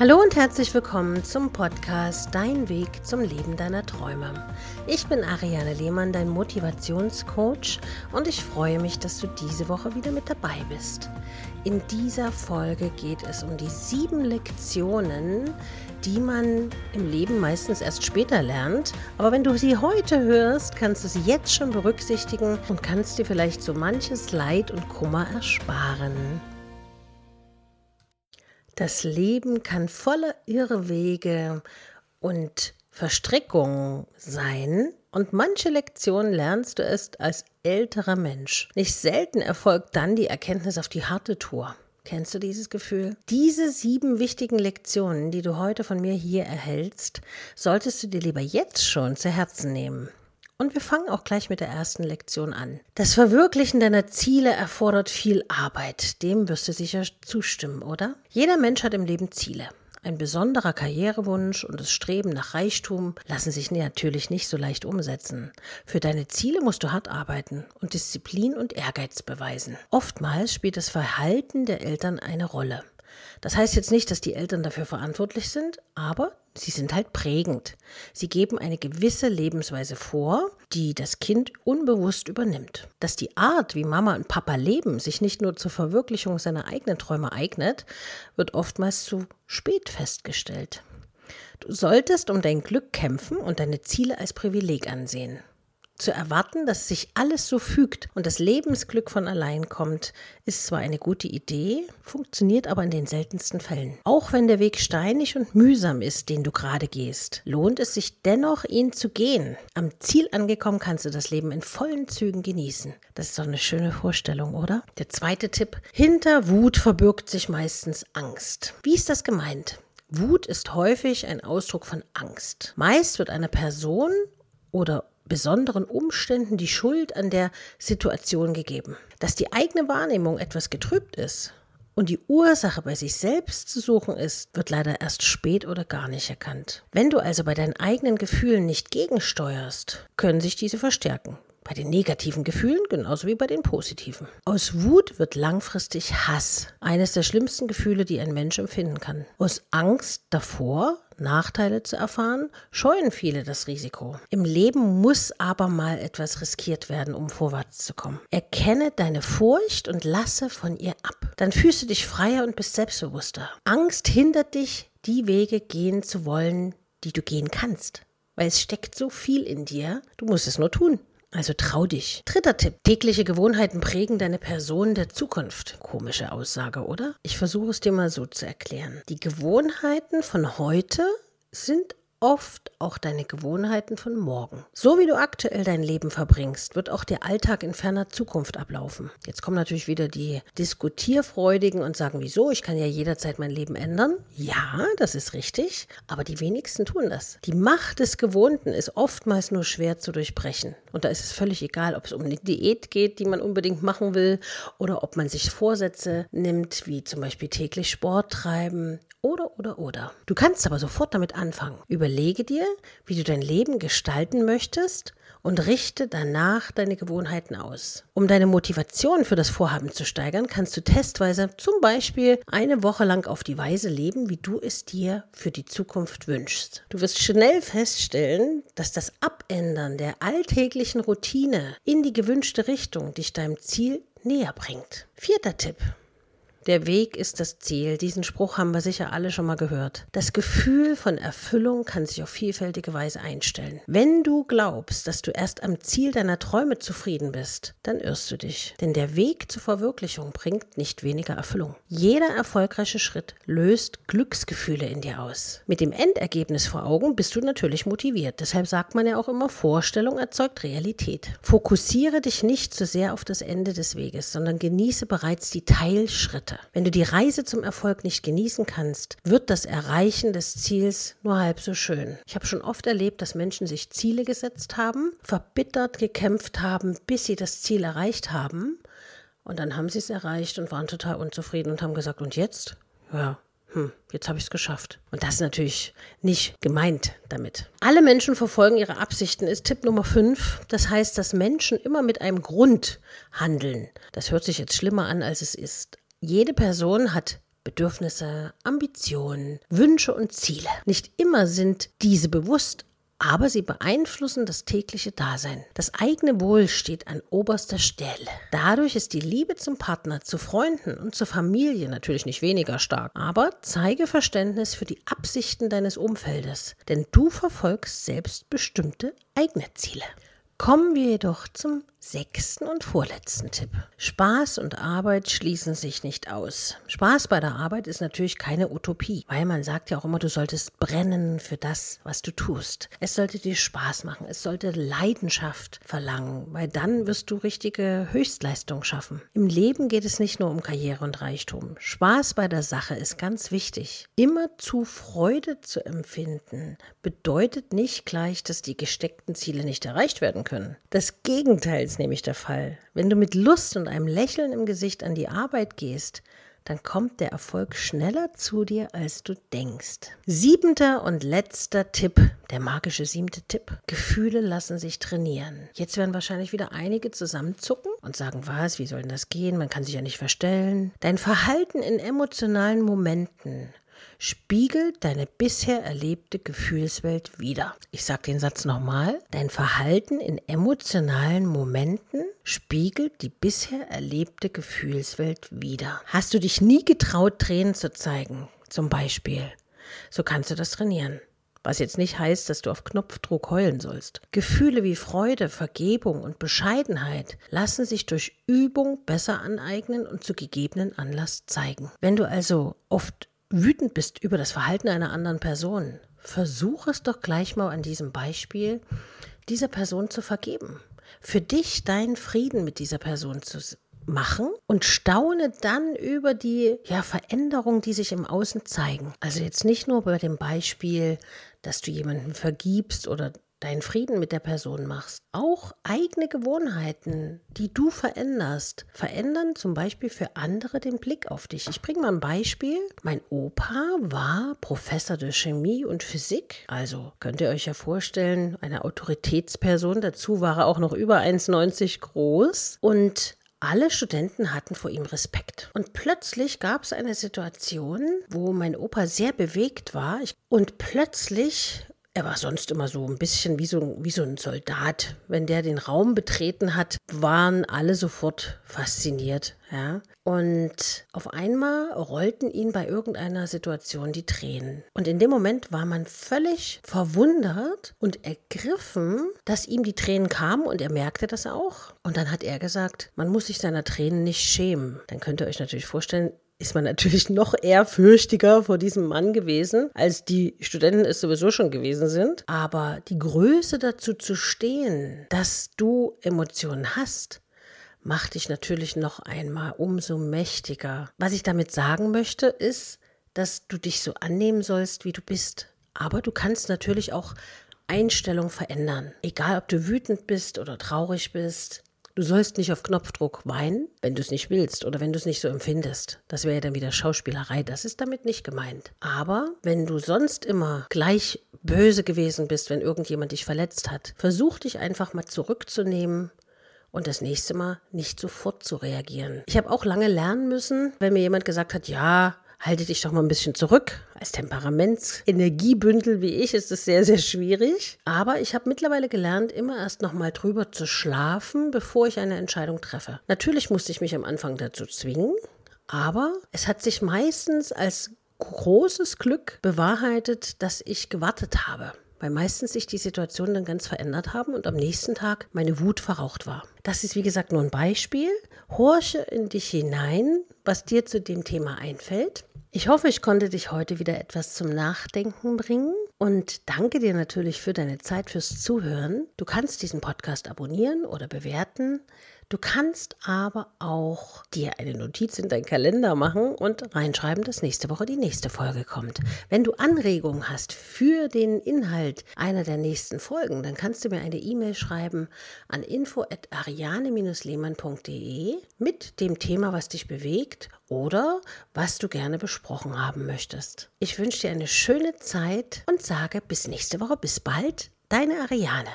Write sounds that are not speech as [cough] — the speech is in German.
Hallo und herzlich willkommen zum Podcast Dein Weg zum Leben deiner Träume. Ich bin Ariane Lehmann, dein Motivationscoach und ich freue mich, dass du diese Woche wieder mit dabei bist. In dieser Folge geht es um die sieben Lektionen, die man im Leben meistens erst später lernt. Aber wenn du sie heute hörst, kannst du sie jetzt schon berücksichtigen und kannst dir vielleicht so manches Leid und Kummer ersparen. Das Leben kann voller Irrwege und Verstrickungen sein und manche Lektionen lernst du erst als älterer Mensch. Nicht selten erfolgt dann die Erkenntnis auf die harte Tour. Kennst du dieses Gefühl? Diese sieben wichtigen Lektionen, die du heute von mir hier erhältst, solltest du dir lieber jetzt schon zu Herzen nehmen. Und wir fangen auch gleich mit der ersten Lektion an. Das Verwirklichen deiner Ziele erfordert viel Arbeit. Dem wirst du sicher zustimmen, oder? Jeder Mensch hat im Leben Ziele. Ein besonderer Karrierewunsch und das Streben nach Reichtum lassen sich natürlich nicht so leicht umsetzen. Für deine Ziele musst du hart arbeiten und Disziplin und Ehrgeiz beweisen. Oftmals spielt das Verhalten der Eltern eine Rolle. Das heißt jetzt nicht, dass die Eltern dafür verantwortlich sind, aber sie sind halt prägend. Sie geben eine gewisse Lebensweise vor, die das Kind unbewusst übernimmt. Dass die Art, wie Mama und Papa leben, sich nicht nur zur Verwirklichung seiner eigenen Träume eignet, wird oftmals zu spät festgestellt. Du solltest um dein Glück kämpfen und deine Ziele als Privileg ansehen. Zu erwarten, dass sich alles so fügt und das Lebensglück von allein kommt, ist zwar eine gute Idee, funktioniert aber in den seltensten Fällen. Auch wenn der Weg steinig und mühsam ist, den du gerade gehst, lohnt es sich dennoch, ihn zu gehen. Am Ziel angekommen kannst du das Leben in vollen Zügen genießen. Das ist doch eine schöne Vorstellung, oder? Der zweite Tipp. Hinter Wut verbirgt sich meistens Angst. Wie ist das gemeint? Wut ist häufig ein Ausdruck von Angst. Meist wird einer Person oder besonderen Umständen die Schuld an der Situation gegeben. Dass die eigene Wahrnehmung etwas getrübt ist und die Ursache bei sich selbst zu suchen ist, wird leider erst spät oder gar nicht erkannt. Wenn du also bei deinen eigenen Gefühlen nicht gegensteuerst, können sich diese verstärken. Bei den negativen Gefühlen genauso wie bei den positiven. Aus Wut wird langfristig Hass, eines der schlimmsten Gefühle, die ein Mensch empfinden kann. Aus Angst davor, Nachteile zu erfahren, scheuen viele das Risiko. Im Leben muss aber mal etwas riskiert werden, um vorwärts zu kommen. Erkenne deine Furcht und lasse von ihr ab. Dann fühlst du dich freier und bist selbstbewusster. Angst hindert dich, die Wege gehen zu wollen, die du gehen kannst. Weil es steckt so viel in dir, du musst es nur tun. Also trau dich. Dritter Tipp. Tägliche Gewohnheiten prägen deine Person der Zukunft. Komische Aussage, oder? Ich versuche es dir mal so zu erklären. Die Gewohnheiten von heute sind oft auch deine Gewohnheiten von morgen. So wie du aktuell dein Leben verbringst, wird auch der Alltag in ferner Zukunft ablaufen. Jetzt kommen natürlich wieder die Diskutierfreudigen und sagen, wieso? Ich kann ja jederzeit mein Leben ändern. Ja, das ist richtig, aber die wenigsten tun das. Die Macht des Gewohnten ist oftmals nur schwer zu durchbrechen. Und da ist es völlig egal, ob es um eine Diät geht, die man unbedingt machen will, oder ob man sich Vorsätze nimmt, wie zum Beispiel täglich Sport treiben oder, oder, oder. Du kannst aber sofort damit anfangen. Überlege dir, wie du dein Leben gestalten möchtest und richte danach deine Gewohnheiten aus. Um deine Motivation für das Vorhaben zu steigern, kannst du testweise zum Beispiel eine Woche lang auf die Weise leben, wie du es dir für die Zukunft wünschst. Du wirst schnell feststellen, dass das Abändern der alltäglichen Routine in die gewünschte Richtung dich deinem Ziel näher bringt. Vierter Tipp. Der Weg ist das Ziel. Diesen Spruch haben wir sicher alle schon mal gehört. Das Gefühl von Erfüllung kann sich auf vielfältige Weise einstellen. Wenn du glaubst, dass du erst am Ziel deiner Träume zufrieden bist, dann irrst du dich. Denn der Weg zur Verwirklichung bringt nicht weniger Erfüllung. Jeder erfolgreiche Schritt löst Glücksgefühle in dir aus. Mit dem Endergebnis vor Augen bist du natürlich motiviert. Deshalb sagt man ja auch immer, Vorstellung erzeugt Realität. Fokussiere dich nicht zu sehr auf das Ende des Weges, sondern genieße bereits die Teilschritte. Wenn du die Reise zum Erfolg nicht genießen kannst, wird das Erreichen des Ziels nur halb so schön. Ich habe schon oft erlebt, dass Menschen sich Ziele gesetzt haben, verbittert gekämpft haben, bis sie das Ziel erreicht haben. Und dann haben sie es erreicht und waren total unzufrieden und haben gesagt, und jetzt? Ja, hm, jetzt habe ich es geschafft. Und das ist natürlich nicht gemeint damit. Alle Menschen verfolgen ihre Absichten, ist Tipp Nummer 5. Das heißt, dass Menschen immer mit einem Grund handeln. Das hört sich jetzt schlimmer an, als es ist. Jede Person hat Bedürfnisse, Ambitionen, Wünsche und Ziele. Nicht immer sind diese bewusst, aber sie beeinflussen das tägliche Dasein. Das eigene Wohl steht an oberster Stelle. Dadurch ist die Liebe zum Partner, zu Freunden und zur Familie natürlich nicht weniger stark. Aber zeige Verständnis für die Absichten deines Umfeldes, denn du verfolgst selbstbestimmte eigene Ziele. Kommen wir jedoch zum sechsten und vorletzten Tipp. Spaß und Arbeit schließen sich nicht aus. Spaß bei der Arbeit ist natürlich keine Utopie, weil man sagt ja auch immer, du solltest brennen für das, was du tust. Es sollte dir Spaß machen, es sollte Leidenschaft verlangen, weil dann wirst du richtige Höchstleistung schaffen. Im Leben geht es nicht nur um Karriere und Reichtum. Spaß bei der Sache ist ganz wichtig. Immer zu Freude zu empfinden bedeutet nicht gleich, dass die gesteckten Ziele nicht erreicht werden können. Das Gegenteil ist nämlich der Fall. Wenn du mit Lust und einem Lächeln im Gesicht an die Arbeit gehst, dann kommt der Erfolg schneller zu dir, als du denkst. Siebenter und letzter Tipp, der magische siebte Tipp. Gefühle lassen sich trainieren. Jetzt werden wahrscheinlich wieder einige zusammenzucken und sagen, was, wie soll denn das gehen? Man kann sich ja nicht verstellen. Dein Verhalten in emotionalen Momenten spiegelt deine bisher erlebte Gefühlswelt wider. Ich sage den Satz nochmal. Dein Verhalten in emotionalen Momenten spiegelt die bisher erlebte Gefühlswelt wider. Hast du dich nie getraut, Tränen zu zeigen, zum Beispiel, so kannst du das trainieren. Was jetzt nicht heißt, dass du auf Knopfdruck heulen sollst. Gefühle wie Freude, Vergebung und Bescheidenheit lassen sich durch Übung besser aneignen und zu gegebenen Anlass zeigen. Wenn du also oft wütend bist über das Verhalten einer anderen Person, versuch es doch gleich mal an diesem Beispiel, dieser Person zu vergeben. Für dich deinen Frieden mit dieser Person zu machen und staune dann über die ja, Veränderungen, die sich im Außen zeigen. Also jetzt nicht nur bei dem Beispiel, dass du jemanden vergibst oder deinen Frieden mit der Person machst. Auch eigene Gewohnheiten, die du veränderst, verändern zum Beispiel für andere den Blick auf dich. Ich bringe mal ein Beispiel. Mein Opa war Professor der Chemie und Physik. Also könnt ihr euch ja vorstellen, eine Autoritätsperson. Dazu war er auch noch über 1,90 groß. Und alle Studenten hatten vor ihm Respekt. Und plötzlich gab es eine Situation, wo mein Opa sehr bewegt war. Und plötzlich er war sonst immer so ein bisschen wie so, wie so ein Soldat. Wenn der den Raum betreten hat, waren alle sofort fasziniert. Ja? Und auf einmal rollten ihn bei irgendeiner Situation die Tränen. Und in dem Moment war man völlig verwundert und ergriffen, dass ihm die Tränen kamen und er merkte das auch. Und dann hat er gesagt, man muss sich seiner Tränen nicht schämen. Dann könnt ihr euch natürlich vorstellen, ist man natürlich [laughs] noch eher fürchtiger vor diesem Mann gewesen, als die Studenten es sowieso schon gewesen sind. Aber die Größe dazu zu stehen, dass du Emotionen hast, macht dich natürlich noch einmal umso mächtiger. Was ich damit sagen möchte, ist, dass du dich so annehmen sollst, wie du bist. Aber du kannst natürlich auch Einstellung verändern. Egal, ob du wütend bist oder traurig bist, Du sollst nicht auf Knopfdruck weinen, wenn du es nicht willst oder wenn du es nicht so empfindest. Das wäre ja dann wieder Schauspielerei. Das ist damit nicht gemeint. Aber wenn du sonst immer gleich böse gewesen bist, wenn irgendjemand dich verletzt hat, versuch dich einfach mal zurückzunehmen und das nächste Mal nicht sofort zu reagieren. Ich habe auch lange lernen müssen, wenn mir jemand gesagt hat, ja, halte dich doch mal ein bisschen zurück. Als Temperaments-Energiebündel wie ich ist es sehr, sehr schwierig. Aber ich habe mittlerweile gelernt, immer erst noch mal drüber zu schlafen, bevor ich eine Entscheidung treffe. Natürlich musste ich mich am Anfang dazu zwingen, aber es hat sich meistens als großes Glück bewahrheitet, dass ich gewartet habe weil meistens sich die Situation dann ganz verändert haben und am nächsten Tag meine Wut verraucht war. Das ist wie gesagt nur ein Beispiel. Horche in dich hinein, was dir zu dem Thema einfällt. Ich hoffe, ich konnte dich heute wieder etwas zum Nachdenken bringen und danke dir natürlich für deine Zeit, fürs Zuhören. Du kannst diesen Podcast abonnieren oder bewerten. Du kannst aber auch dir eine Notiz in deinen Kalender machen und reinschreiben, dass nächste Woche die nächste Folge kommt. Wenn du Anregungen hast für den Inhalt einer der nächsten Folgen, dann kannst du mir eine E-Mail schreiben an info@ariane-lehmann.de mit dem Thema, was dich bewegt oder was du gerne besprochen haben möchtest. Ich wünsche dir eine schöne Zeit und sage bis nächste Woche, bis bald, deine Ariane.